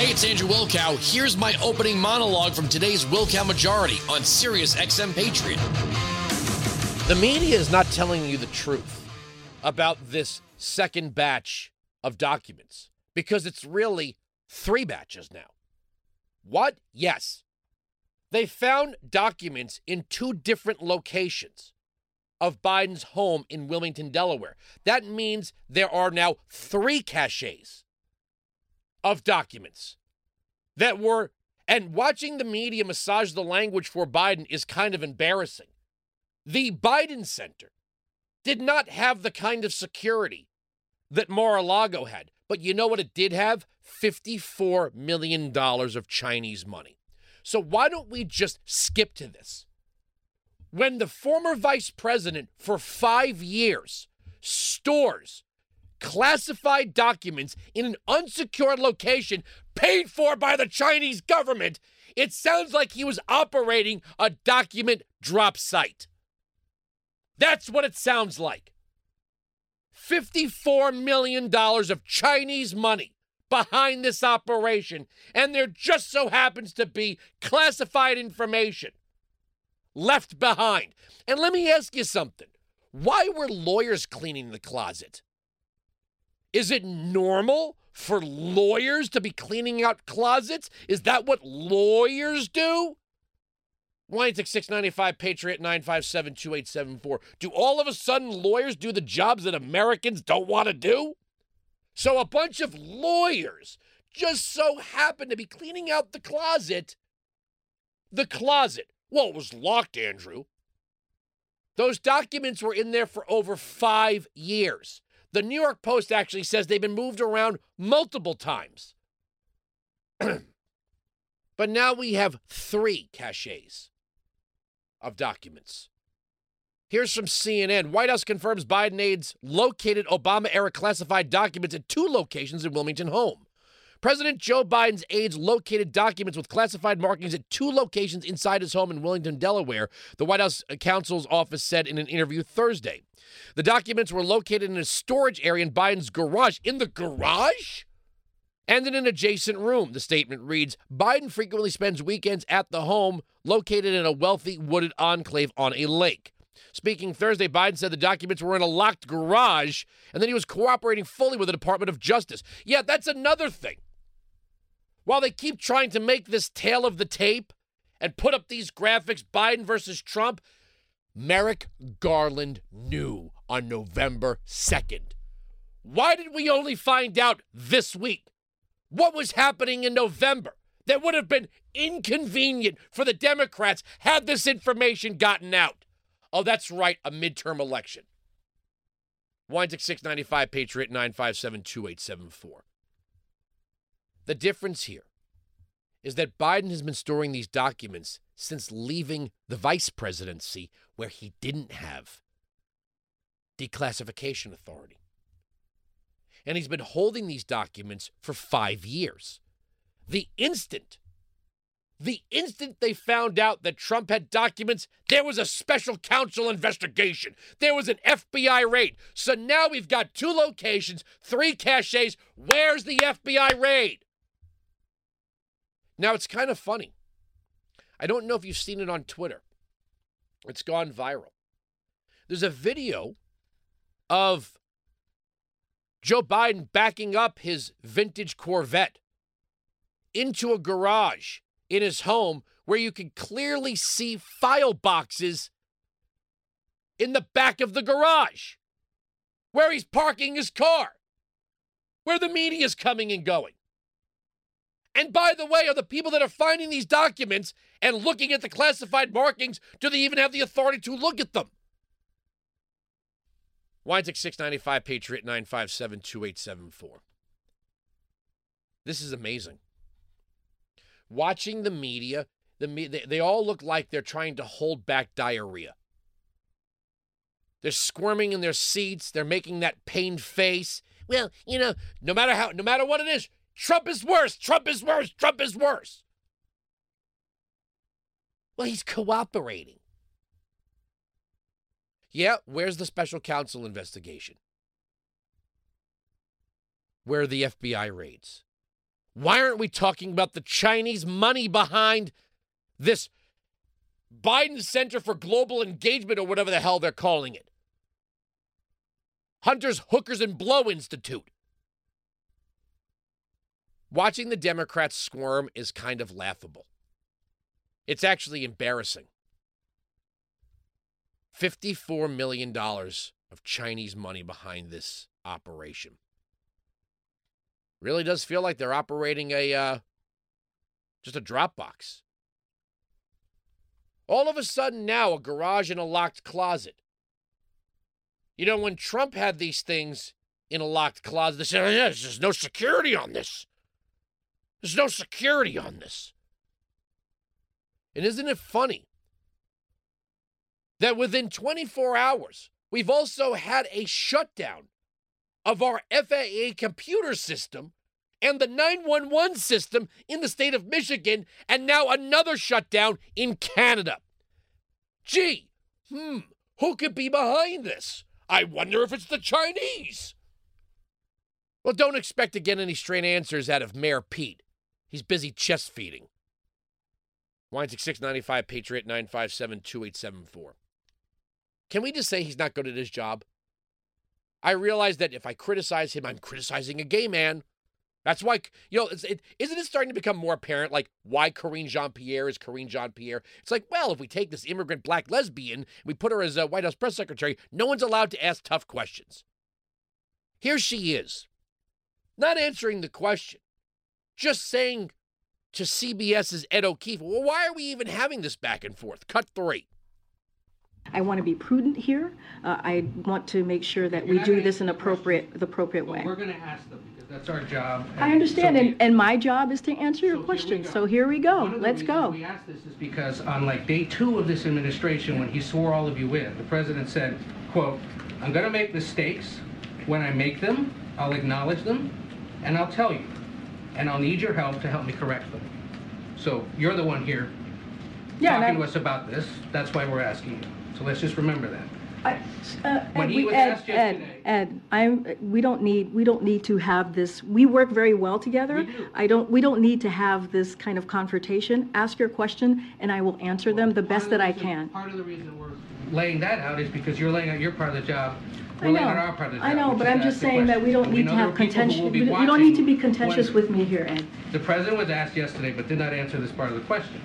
Hey, it's Andrew Wilkow. Here's my opening monologue from today's Wilkow Majority on Sirius XM Patriot. The media is not telling you the truth about this second batch of documents because it's really three batches now. What? Yes. They found documents in two different locations of Biden's home in Wilmington, Delaware. That means there are now three caches of documents that were, and watching the media massage the language for Biden is kind of embarrassing. The Biden Center did not have the kind of security that Mar a Lago had. But you know what it did have? $54 million of Chinese money. So why don't we just skip to this? When the former vice president for five years stores classified documents in an unsecured location paid for by the Chinese government, it sounds like he was operating a document drop site. That's what it sounds like. $54 million of Chinese money behind this operation, and there just so happens to be classified information left behind. And let me ask you something why were lawyers cleaning the closet? Is it normal for lawyers to be cleaning out closets? Is that what lawyers do? 186 Patriot 957 2874. Do all of a sudden lawyers do the jobs that Americans don't want to do? So a bunch of lawyers just so happen to be cleaning out the closet. The closet. Well, it was locked, Andrew. Those documents were in there for over five years. The New York Post actually says they've been moved around multiple times. but now we have three caches of documents. Here's from CNN. White House confirms Biden aides located Obama era classified documents at two locations in Wilmington home. President Joe Biden's aides located documents with classified markings at two locations inside his home in Wilmington, Delaware, the White House uh, counsel's office said in an interview Thursday. The documents were located in a storage area in Biden's garage. In the garage? and in an adjacent room. The statement reads Biden frequently spends weekends at the home located in a wealthy wooded enclave on a lake. Speaking Thursday, Biden said the documents were in a locked garage and that he was cooperating fully with the Department of Justice. Yeah, that's another thing. While they keep trying to make this tale of the tape and put up these graphics, Biden versus Trump, Merrick Garland knew on November 2nd. Why did we only find out this week? what was happening in November that would have been inconvenient for the Democrats had this information gotten out. Oh, that's right, a midterm election. Winds at 695 Patriot 957 2874. The difference here is that Biden has been storing these documents since leaving the vice presidency where he didn't have declassification authority and he's been holding these documents for five years. The instant, the instant they found out that Trump had documents, there was a special counsel investigation. There was an FBI raid. So now we've got two locations, three caches. Where's the FBI raid? Now it's kind of funny. I don't know if you've seen it on Twitter. It's gone viral. There's a video of Joe Biden backing up his vintage Corvette into a garage in his home where you can clearly see file boxes in the back of the garage where he's parking his car, where the media is coming and going. And by the way, are the people that are finding these documents and looking at the classified markings, do they even have the authority to look at them? Winesick 695 Patriot 957 2874. This is amazing. Watching the media, the they, they all look like they're trying to hold back diarrhea. They're squirming in their seats. They're making that pained face. Well, you know, no matter how, no matter what it is, Trump is worse. Trump is worse. Trump is worse. Well, he's cooperating. Yeah, where's the special counsel investigation? Where are the FBI raids? Why aren't we talking about the Chinese money behind this Biden Center for Global Engagement or whatever the hell they're calling it? Hunter's Hookers and Blow Institute. Watching the Democrats squirm is kind of laughable. It's actually embarrassing. $54 million of Chinese money behind this operation. Really does feel like they're operating a uh, just a Dropbox. All of a sudden now, a garage and a locked closet. You know, when Trump had these things in a locked closet, they said, oh, yeah, there's no security on this. There's no security on this. And isn't it funny that within 24 hours, we've also had a shutdown of our FAA computer system and the 911 system in the state of Michigan, and now another shutdown in Canada. Gee, hmm, who could be behind this? I wonder if it's the Chinese. Well, don't expect to get any straight answers out of Mayor Pete. He's busy chest feeding. Weinzig 695 Patriot 957 2874. Can we just say he's not good at his job? I realize that if I criticize him, I'm criticizing a gay man. That's why, you know, it, isn't it starting to become more apparent, like, why Karine Jean Pierre is Karine Jean Pierre? It's like, well, if we take this immigrant black lesbian, we put her as a White House press secretary, no one's allowed to ask tough questions. Here she is, not answering the question, just saying to CBS's Ed O'Keefe, well, why are we even having this back and forth? Cut three. I want to be prudent here. Uh, I want to make sure that we do this in appropriate, the appropriate way. We're going to ask them because that's our job. I understand, so and, and my job is to answer your so questions. go. So here we go. One of the Let's go. We asked this is because on like day two of this administration, when he swore all of you in, the president said, quote, I'm going to make mistakes. When I make them, I'll acknowledge them and I'll tell you. And I'll need your help to help me correct them. So you're the one here Yeah, and talking to I- us about this. That's why we're asking you. So let's just remember that. I- uh, When Ed, he we- was Ed, asked Ed, yesterday- Ed, I'm, we don't need, we don't need to have this, we work very well together. We do. I don't, we don't need to have this kind of confrontation. Ask your question, and I will answer them the Part best of the that I reason- can. Part of the reason we're laying that out is because you're laying out your part of the job. I know, our part of. I know, but I'm just saying that we don't need to have are people who contention, be you don't need to be contentious with me here, Ed. The president was asked yesterday, but did not answer this part of the question.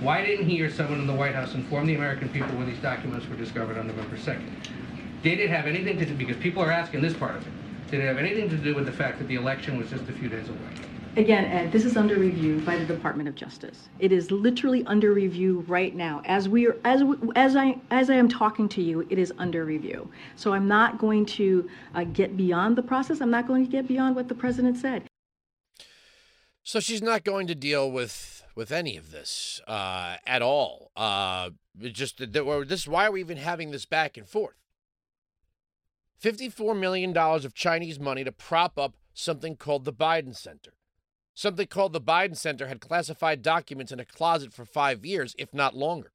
Why didn't he or someone in the White House inform the American people when these documents were discovered on November 2nd? Did it have anything to do, because people are asking this part of it, did it have anything to do with the fact that the election was just a few days away? Again, Ed, this is under review by the Department of Justice. It is literally under review right now. As we are, as as I as I am talking to you, it is under review. So I'm not going to uh, get beyond the process. I'm not going to get beyond what the president said. So she's not going to deal with with any of this uh, at all. Uh, just this. Why are we even having this back and forth? Fifty-four million dollars of Chinese money to prop up something called the Biden Center. Something called the Biden Center had classified documents in a closet for five years, if not longer.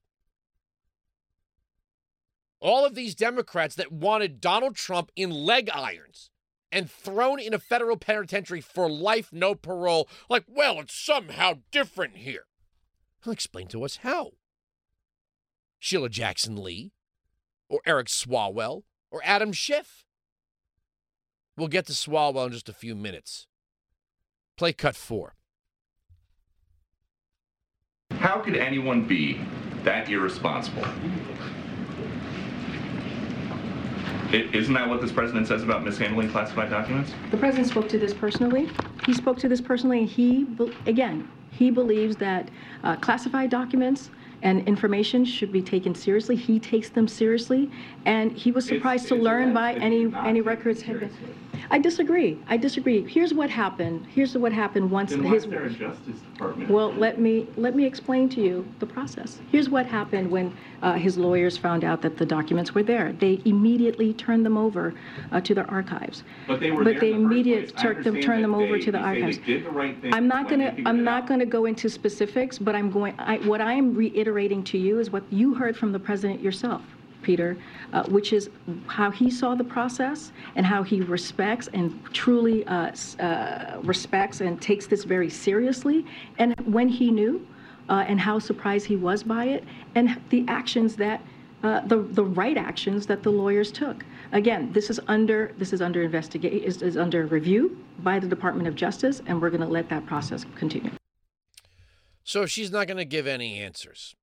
All of these Democrats that wanted Donald Trump in leg irons and thrown in a federal penitentiary for life, no parole. Like, well, it's somehow different here. Well, explain to us how. Sheila Jackson Lee, or Eric Swalwell, or Adam Schiff. We'll get to Swalwell in just a few minutes. Play cut four. How could anyone be that irresponsible? I- Isn't that what this president says about mishandling classified documents? The president spoke to this personally. He spoke to this personally, and he, again, he believes that uh, classified documents and information should be taken seriously. He takes them seriously, and he was It's- surprised to it's learn by any that you're not any records it had been. I disagree. I disagree. Here's what happened. Here's what happened once Then why his. is there a Justice Department? Well, let me, let me explain to you the process. Here's what happened when uh, his lawyers found out that the documents were there. They immediately turned them over uh, to their archives. But they were But they the immediately turned them, turned them over they- to the archives. did the right thing I'm not gonna, I'm not gonna go into specifics, but I'm going, I, what I am reiterating to you is what you heard from the president yourself. Peter, uh, which is how he saw the process and how he respects and truly uh, uh, respects and takes this very seriously, and when he knew, uh, and how surprised he was by it, and the actions that. Uh, the the right actions that the lawyers took. Again, this is under this is under investigate is, is under review by the Department of Justice, and we're going to let that process continue. So she's not going to give any answers.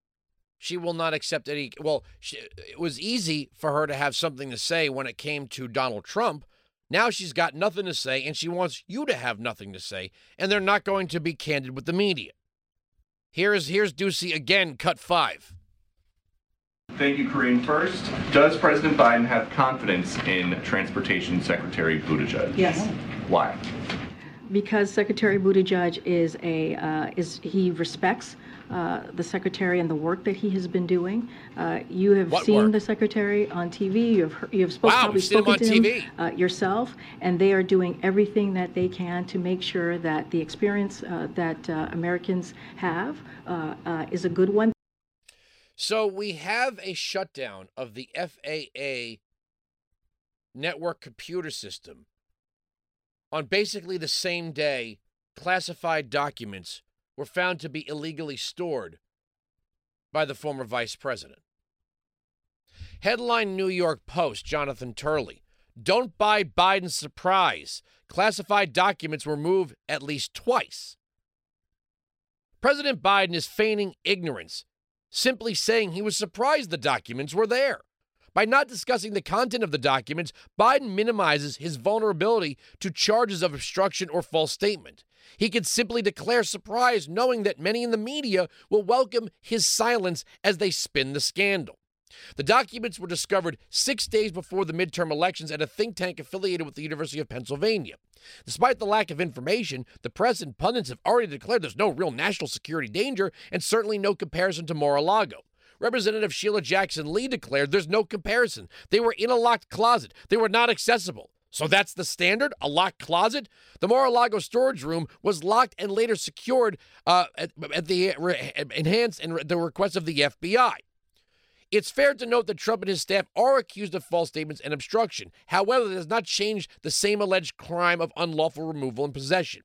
She will not accept any. Well, she, it was easy for her to have something to say when it came to Donald Trump. Now she's got nothing to say, and she wants you to have nothing to say, and they're not going to be candid with the media. Here's here's Doocy again, cut five. Thank you, Karine. First, does President Biden have confidence in Transportation Secretary Buttigieg? Yes. Why? Because Secretary Buttigieg is a uh, is he respects uh, the secretary and the work that he has been doing. Uh, you have What seen work? the secretary on TV. You have heard, you have spoke, Wow, probably him spoken on to TV. him uh, yourself, and they are doing everything that they can to make sure that the experience uh, that uh, Americans have uh, uh, is a good one. So we have a shutdown of the FAA network computer system on basically the same day classified documents were found to be illegally stored by the former vice president. Headline New York Post, Jonathan Turley. Don't buy Biden's surprise. Classified documents were moved at least twice. President Biden is feigning ignorance simply saying he was surprised the documents were there. By not discussing the content of the documents, Biden minimizes his vulnerability to charges of obstruction or false statement. He could simply declare surprise, knowing that many in the media will welcome his silence as they spin the scandal. The documents were discovered six days before the midterm elections at a think tank affiliated with the University of Pennsylvania. Despite the lack of information, the press and pundits have already declared there's no real national security danger and certainly no comparison to Mar a Lago. Representative Sheila Jackson Lee declared there's no comparison. They were in a locked closet, they were not accessible. So that's the standard? A locked closet? The Mar a Lago storage room was locked and later secured uh, at, at the enhanced and the request of the FBI. It's fair to note that Trump and his staff are accused of false statements and obstruction. However, that does not change the same alleged crime of unlawful removal and possession.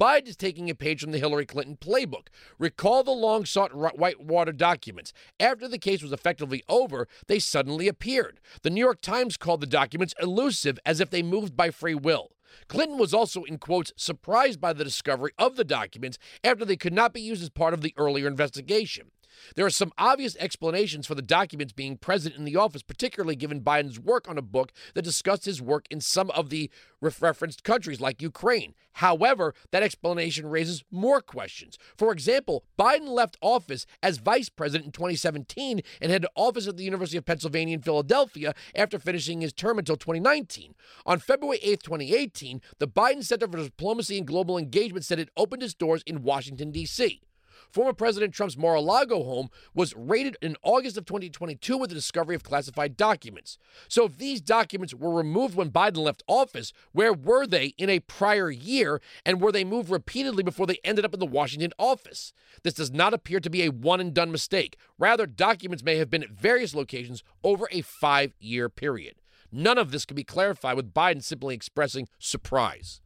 Biden is taking a page from the Hillary Clinton playbook. Recall the long sought Whitewater documents. After the case was effectively over, they suddenly appeared. The New York Times called the documents elusive as if they moved by free will. Clinton was also, in quotes, surprised by the discovery of the documents after they could not be used as part of the earlier investigation. There are some obvious explanations for the documents being present in the office, particularly given Biden's work on a book that discussed his work in some of the referenced countries like Ukraine. However, that explanation raises more questions. For example, Biden left office as vice president in 2017 and had office at the University of Pennsylvania in Philadelphia after finishing his term until 2019. On February 8, 2018, the Biden Center for Diplomacy and Global Engagement said it opened its doors in Washington, D.C. Former President Trump's Mar a Lago home was raided in August of 2022 with the discovery of classified documents. So, if these documents were removed when Biden left office, where were they in a prior year? And were they moved repeatedly before they ended up in the Washington office? This does not appear to be a one and done mistake. Rather, documents may have been at various locations over a five year period. None of this can be clarified with Biden simply expressing surprise.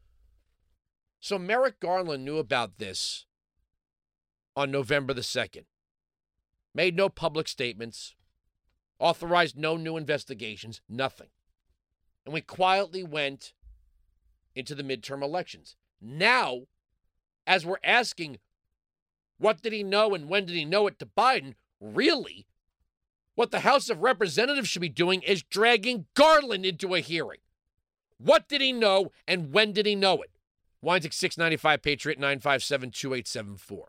So, Merrick Garland knew about this on November the 2nd. Made no public statements, authorized no new investigations, nothing. And we quietly went into the midterm elections. Now, as we're asking, what did he know and when did he know it to Biden? Really? What the House of Representatives should be doing is dragging Garland into a hearing. What did he know and when did he know it? Weinzig 695 Patriot 957 2874.